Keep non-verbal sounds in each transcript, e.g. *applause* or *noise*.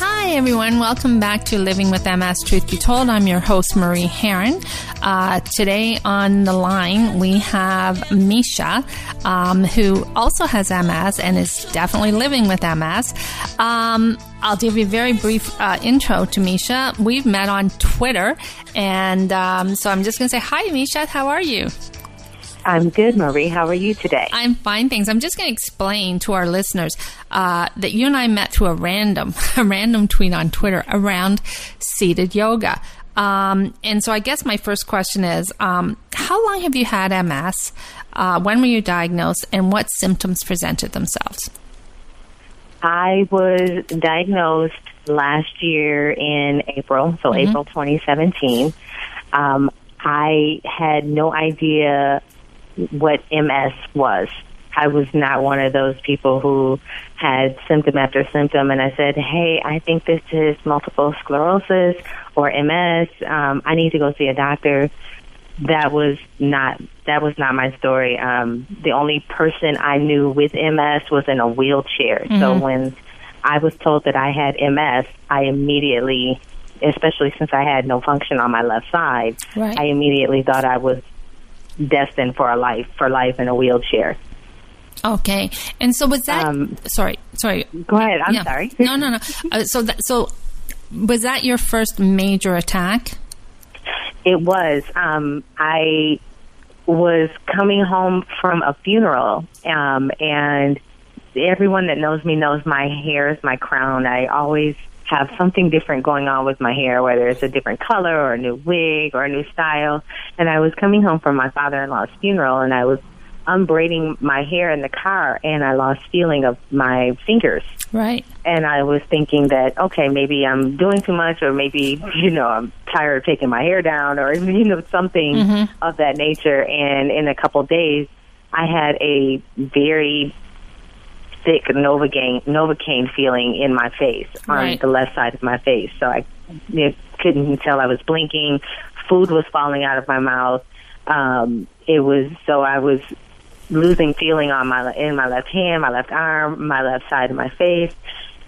Hi, everyone. Welcome back to Living with MS Truth Be Told. I'm your host, Marie Herron. Uh, today on the line, we have Meisha, um, who also has MS and is definitely living with MS. Um, I'll give you a very brief uh, intro to Meisha. We've met on Twitter, and um, so I'm just going to say hi, Meisha. How are you? I'm good, Marie. How are you today? I'm fine, thanks. I'm just going to explain to our listeners uh, that you and I met through a random, *laughs* a random tweet on Twitter around seated yoga. Um, and so I guess my first question is, um, how long have you had MS? Uh, when were you diagnosed, and what symptoms presented themselves? I was diagnosed last year in April, so mm-hmm. April 2017. Um, I had no idea what MS was. I was not one of those people who had symptom after symptom, and I said, "Hey, I think this is multiple sclerosis or MS. Um, I need to go see a doctor." That was not that was not my story. Um, the only person I knew with MS was in a wheelchair. Mm-hmm. So when I was told that I had MS, I immediately, especially since I had no function on my left side, right. I immediately thought I was destined for a life for life in a wheelchair. Okay, and so was that? Um, sorry, sorry. Go ahead. I'm yeah. sorry. no, no, no. Uh, so, that, so was that your first major attack? It was. Um, I was coming home from a funeral, um, and everyone that knows me knows my hair is my crown. I always have something different going on with my hair, whether it's a different color or a new wig or a new style. And I was coming home from my father-in-law's funeral and I was unbraiding my hair in the car and I lost feeling of my fingers. Right. And I was thinking that, okay, maybe I'm doing too much or maybe, *laughs* you know, I'm tired of taking my hair down or, *laughs* you know, something mm-hmm. of that nature. And in a couple of days, I had a very thick Novocaine, Novocaine feeling in my face on the left side of my face. So I you couldn't tell I was blinking. Food was falling out of my mouth. Um, it was so I was losing feeling on my in my left hand, my left arm, my left side of my face.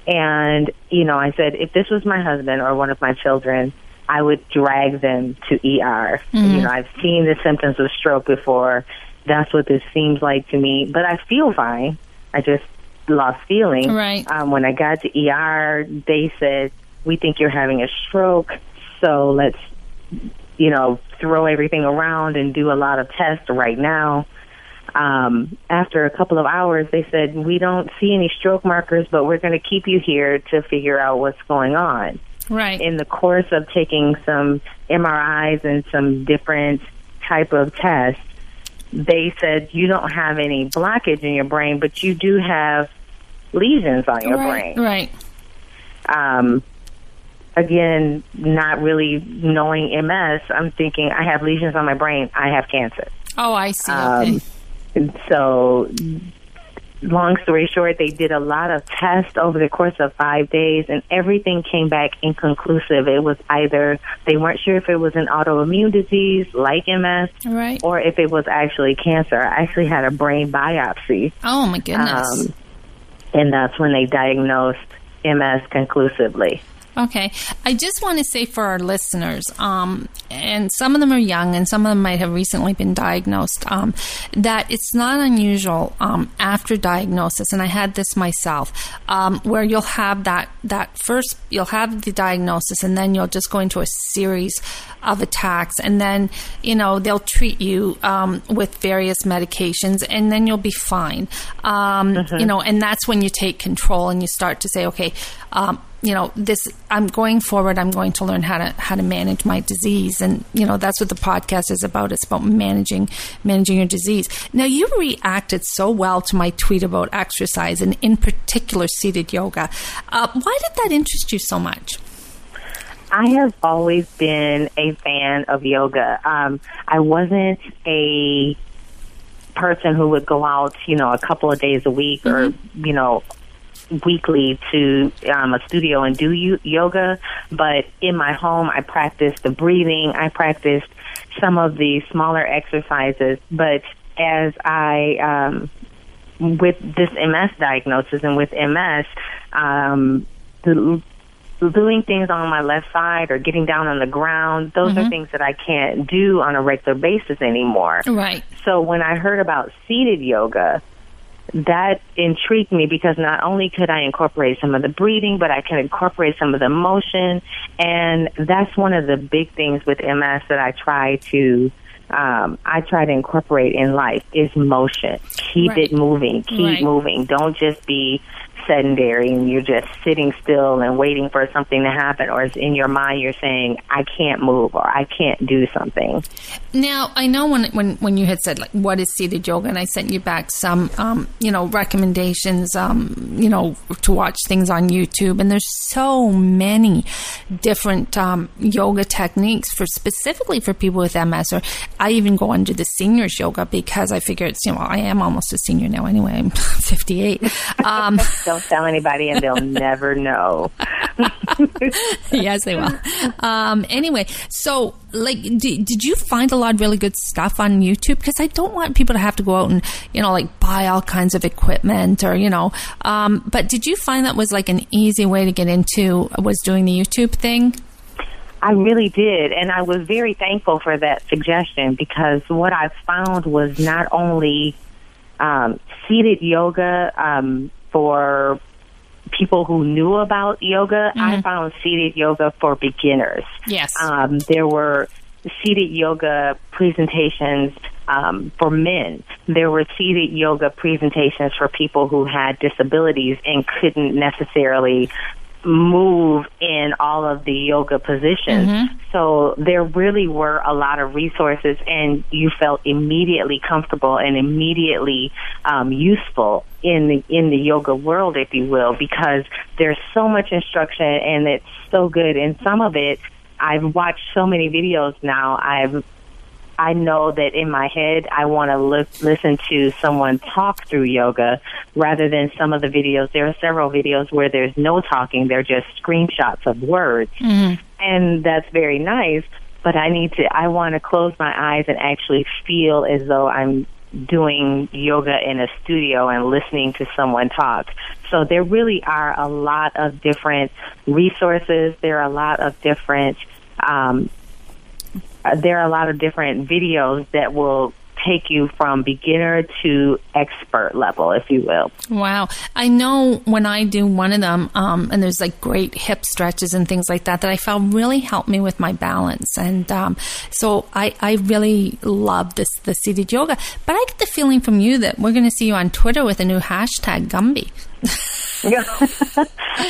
And you know, I said if this was my husband or one of my children, I would drag them to ER. Mm-hmm. You know, I've seen the symptoms of stroke before. That's what this seems like to me. But I feel fine. I just lost feeling. Right. Um, when I got to ER, they said, "We think you're having a stroke, so let's, you know, throw everything around and do a lot of tests right now." Um, after a couple of hours, they said, "We don't see any stroke markers, but we're going to keep you here to figure out what's going on." Right. In the course of taking some MRIs and some different type of tests, they said you don't have any blockage in your brain, but you do have lesions on your right, brain. Right. Um, again, not really knowing MS, I'm thinking I have lesions on my brain. I have cancer. Oh, I see. Um, okay. So long story short, they did a lot of tests over the course of five days, and everything came back inconclusive. It was either they weren't sure if it was an autoimmune disease like MS, right. or if it was actually cancer. I actually had a brain biopsy. Oh my goodness! Um, and that's when they diagnosed MS conclusively. Okay. I just want to say for our listeners, um, and some of them are young and some of them might have recently been diagnosed, um, that it's not unusual um, after diagnosis, and I had this myself, um, where you'll have that, that first, you'll have the diagnosis and then you'll just go into a series of attacks and then you know they'll treat you um, with various medications and then you'll be fine um, mm-hmm. you know and that's when you take control and you start to say okay um, you know this i'm going forward i'm going to learn how to how to manage my disease. And you know that's what the podcast is about. It's about managing managing your disease. Now you reacted so well to my tweet about exercise and in particular seated yoga. Uh, why did that interest you so much? I have always been a fan of yoga. Um, I wasn't a person who would go out, you know, a couple of days a week mm-hmm. or, you know, weekly to um, a studio and do yoga, but in my home, I practiced the breathing. I practiced some of the smaller exercises, but as I, um, with this MS diagnosis and with MS, um, the, doing things on my left side or getting down on the ground, those mm-hmm. are things that I can't do on a regular basis anymore. Right. So when I heard about seated yoga, that intrigued me because not only could I incorporate some of the breathing, but I can incorporate some of the motion. And that's one of the big things with MS that I try to um, I try to incorporate in life is motion. Keep right. it moving. Keep right. moving. Don't just be sedentary and you're just sitting still and waiting for something to happen or it's in your mind you're saying I can't move or I can't do something. Now, I know when when when you had said like what is seated yoga and I sent you back some um, you know recommendations um, you know to watch things on YouTube and there's so many different um, yoga techniques for specifically for people with MS or I even go under the seniors yoga because I figure it's you know I am almost a senior now anyway I'm *laughs* 58 um, *laughs* don't tell anybody and they'll *laughs* never know. *laughs* yes, they will. Um, anyway, so like, did, did you find a lot of really good stuff on YouTube? Because I don't want people to have to go out and, you know, like buy all kinds of equipment or, you know, um, but did you find that was like an easy way to get into, was doing the YouTube thing? I really did, and I was very thankful for that suggestion because what I found was not only um, seated yoga, um, for people who knew about yoga. Mm-hmm. I found seated yoga for beginners. Yes. Um, there were seated yoga presentations um, for men. There were seated yoga presentations for people who had disabilities and couldn't necessarily move in all of the yoga positions. Mm-hmm. So there really were a lot of resources, and you felt immediately comfortable and immediately um, useful in the in the yoga world, if you will, because there's so much instruction and it's so good. And some of it, I've watched so many videos now. I've I know that in my head I want to li- listen to someone talk through yoga rather than some of the videos. There are several videos where there's no talking; they're just screenshots of words, mm-hmm. and that's very nice. But I need to. I want to close my eyes and actually feel as though I'm doing yoga in a studio and listening to someone talk. So there really are a lot of different resources. There are a lot of different um, there are a lot of different videos that will take you from beginner to expert level, if you will. Wow. I know when I do one of them, um, and there's like great hip stretches and things like that, that I found really helped me with my balance. And um, so I, I really love this, the seated yoga. But I get the feeling from you that we're going to see you on Twitter with a new hashtag, Gumby. *laughs*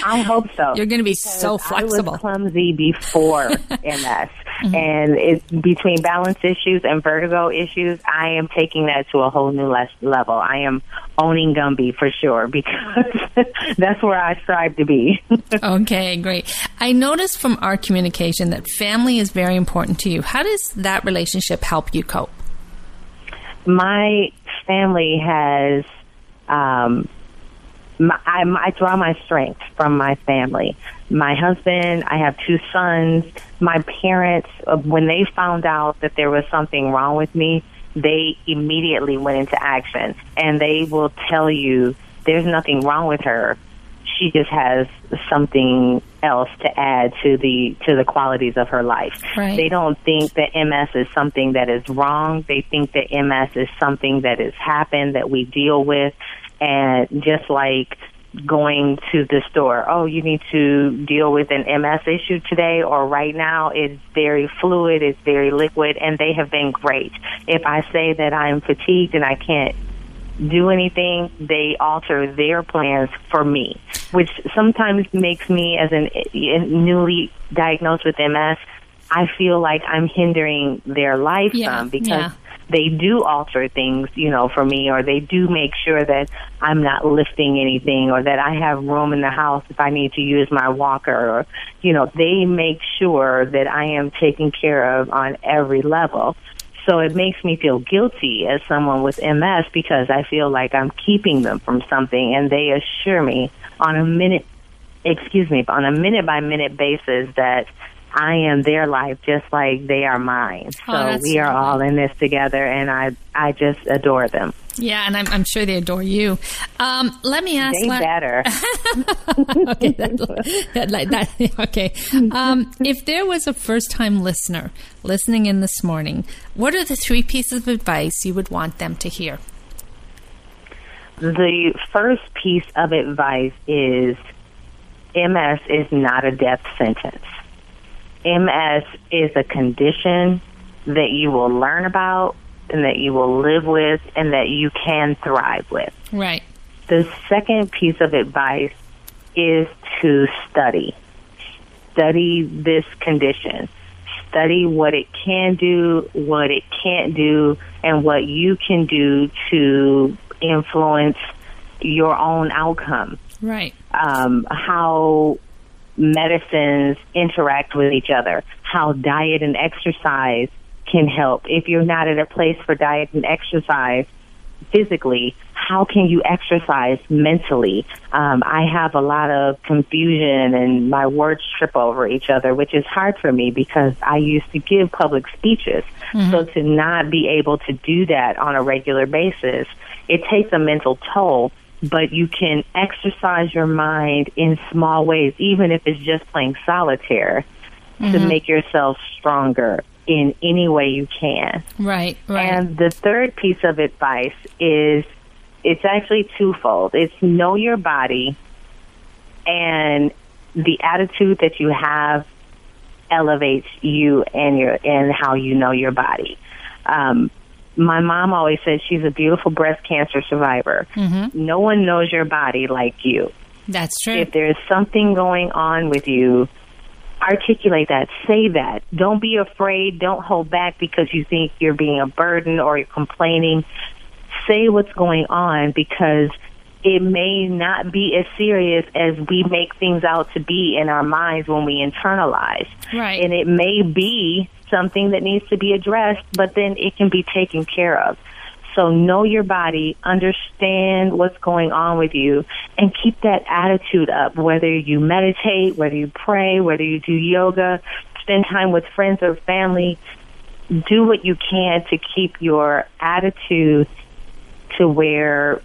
I hope so. You're going to be so flexible. I was clumsy before *laughs* MS, mm-hmm. and it's between balance issues and vertigo issues. I am taking that to a whole new level. I am owning Gumby for sure because *laughs* that's where I strive to be. *laughs* okay, great. I noticed from our communication that family is very important to you. How does that relationship help you cope? My family has. Um, my, I, I draw my strength from my family. My husband, I have two sons. My parents, uh, when they found out that there was something wrong with me, they immediately went into action. And they will tell you there's nothing wrong with her. She just has something else to add to the to the qualities of her life. Right. They don't think that MS is something that is wrong. They think that MS is something that has happened that we deal with and just like going to the store, oh, you need to deal with an MS issue today or right now, it's very fluid, it's very liquid, and they have been great. If I say that I'm fatigued and I can't do anything, they alter their plans for me, which sometimes makes me, as an newly diagnosed with MS, I feel like I'm hindering their life yeah, some because yeah they do alter things, you know, for me, or they do make sure that I'm not lifting anything, or that I have room in the house if I need to use my walker, or, you know, they make sure that I am taken care of on every level. So it makes me feel guilty as someone with MS because I feel like I'm keeping them from something, and they assure me on a minute, excuse me, on a minute by minute basis that I am their life just like they are mine. Oh, so we are all in this together, and I I just adore them. Yeah, and I'm, I'm sure they adore you. Um, let me ask. They better. *laughs* okay, that, that, like that, *laughs* okay. Um, if there was a first time listener listening in this morning, what are the three pieces of advice you would want them to hear? The first piece of advice is MS is not a death sentence. MS is a condition that you will learn about and that you will live with and that you can thrive with. Right. The second piece of advice is to study. Study this condition. Study what it can do, what it can't do, and what you can do to influence your own outcome. Right. Um, how medicines interact with each other, how diet and exercise can help. If you're not at a place for diet and exercise physically, how can you exercise mentally? Um, I have a lot of confusion and my words trip over each other, which is hard for me because I used to give public speeches. Mm-hmm. So to not be able to do that on a regular basis, it takes a mental toll but you can exercise your mind in small ways, even if it's just playing solitaire, mm-hmm. to make yourself stronger in any way you can. Right, right. And the third piece of advice is it's actually twofold. It's know your body and the attitude that you have elevates you and your and how you know your body. Um, my mom always said she's a beautiful breast cancer survivor. Mm-hmm. No one knows your body like you. That's true. If there's something going on with you, articulate that, say that. Don't be afraid, don't hold back because you think you're being a burden or you're complaining. Say what's going on because it may not be as serious as we make things out to be in our minds when we internalize. Right. And it may be something that needs to be addressed, but then it can be taken care of. So know your body, understand what's going on with you, and keep that attitude up. Whether you meditate, whether you pray, whether you do yoga, spend time with friends or family, do what you can to keep your attitude to where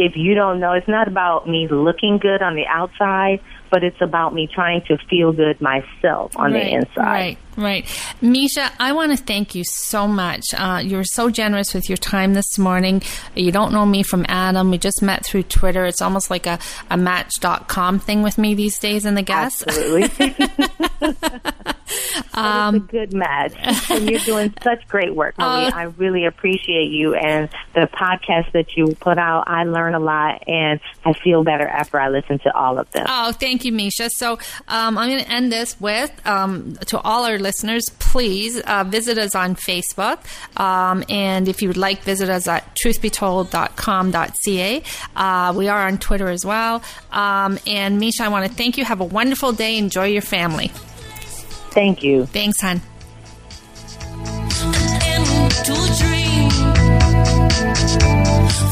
if you don't know, it's not about me looking good on the outside, but it's about me trying to feel good myself on right, the inside. Right, right. Meisha, I want to thank you so much. Uh, you were so generous with your time this morning. You don't know me from Adam. We just met through Twitter. It's almost like a, a match.com thing with me these days in the guests. Absolutely. *laughs* *laughs* um, a good match. and you're doing *laughs* such great work, Marie. Uh, I really appreciate you and the podcast that you put out. I learn a lot and I feel better after I listen to all of them. Oh, thank you, Meisha. So um, I'm going to end this with um, to all our listeners, please uh, visit us on Facebook. Um, and if you would like, visit us at truthbetold.com.ca. Uh, we are on Twitter as well. Um, and Meisha, I want to thank you. Have a wonderful day. Enjoy your family. Thank you. Thanks, hon.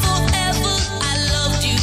Forever I loved you.